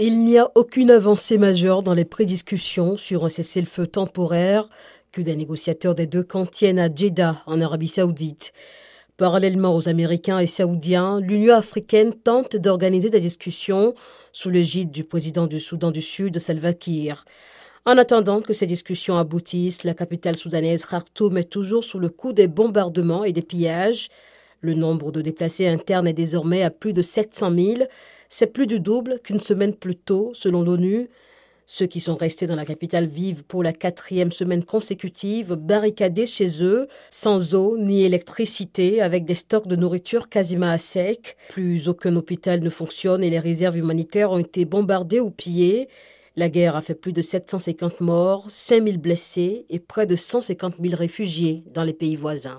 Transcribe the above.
Il n'y a aucune avancée majeure dans les prédiscussions sur un cessez-le-feu temporaire que des négociateurs des deux camps tiennent à Jeddah, en Arabie saoudite. Parallèlement aux Américains et Saoudiens, l'Union africaine tente d'organiser des discussions sous l'égide du président du Soudan du Sud, Salva Kiir. En attendant que ces discussions aboutissent, la capitale soudanaise Khartoum est toujours sous le coup des bombardements et des pillages. Le nombre de déplacés internes est désormais à plus de 700 000 c'est plus du double qu'une semaine plus tôt, selon l'ONU. Ceux qui sont restés dans la capitale vivent pour la quatrième semaine consécutive barricadés chez eux, sans eau ni électricité, avec des stocks de nourriture quasiment à sec. Plus aucun hôpital ne fonctionne et les réserves humanitaires ont été bombardées ou pillées. La guerre a fait plus de 750 morts, 5000 blessés et près de 150 000 réfugiés dans les pays voisins.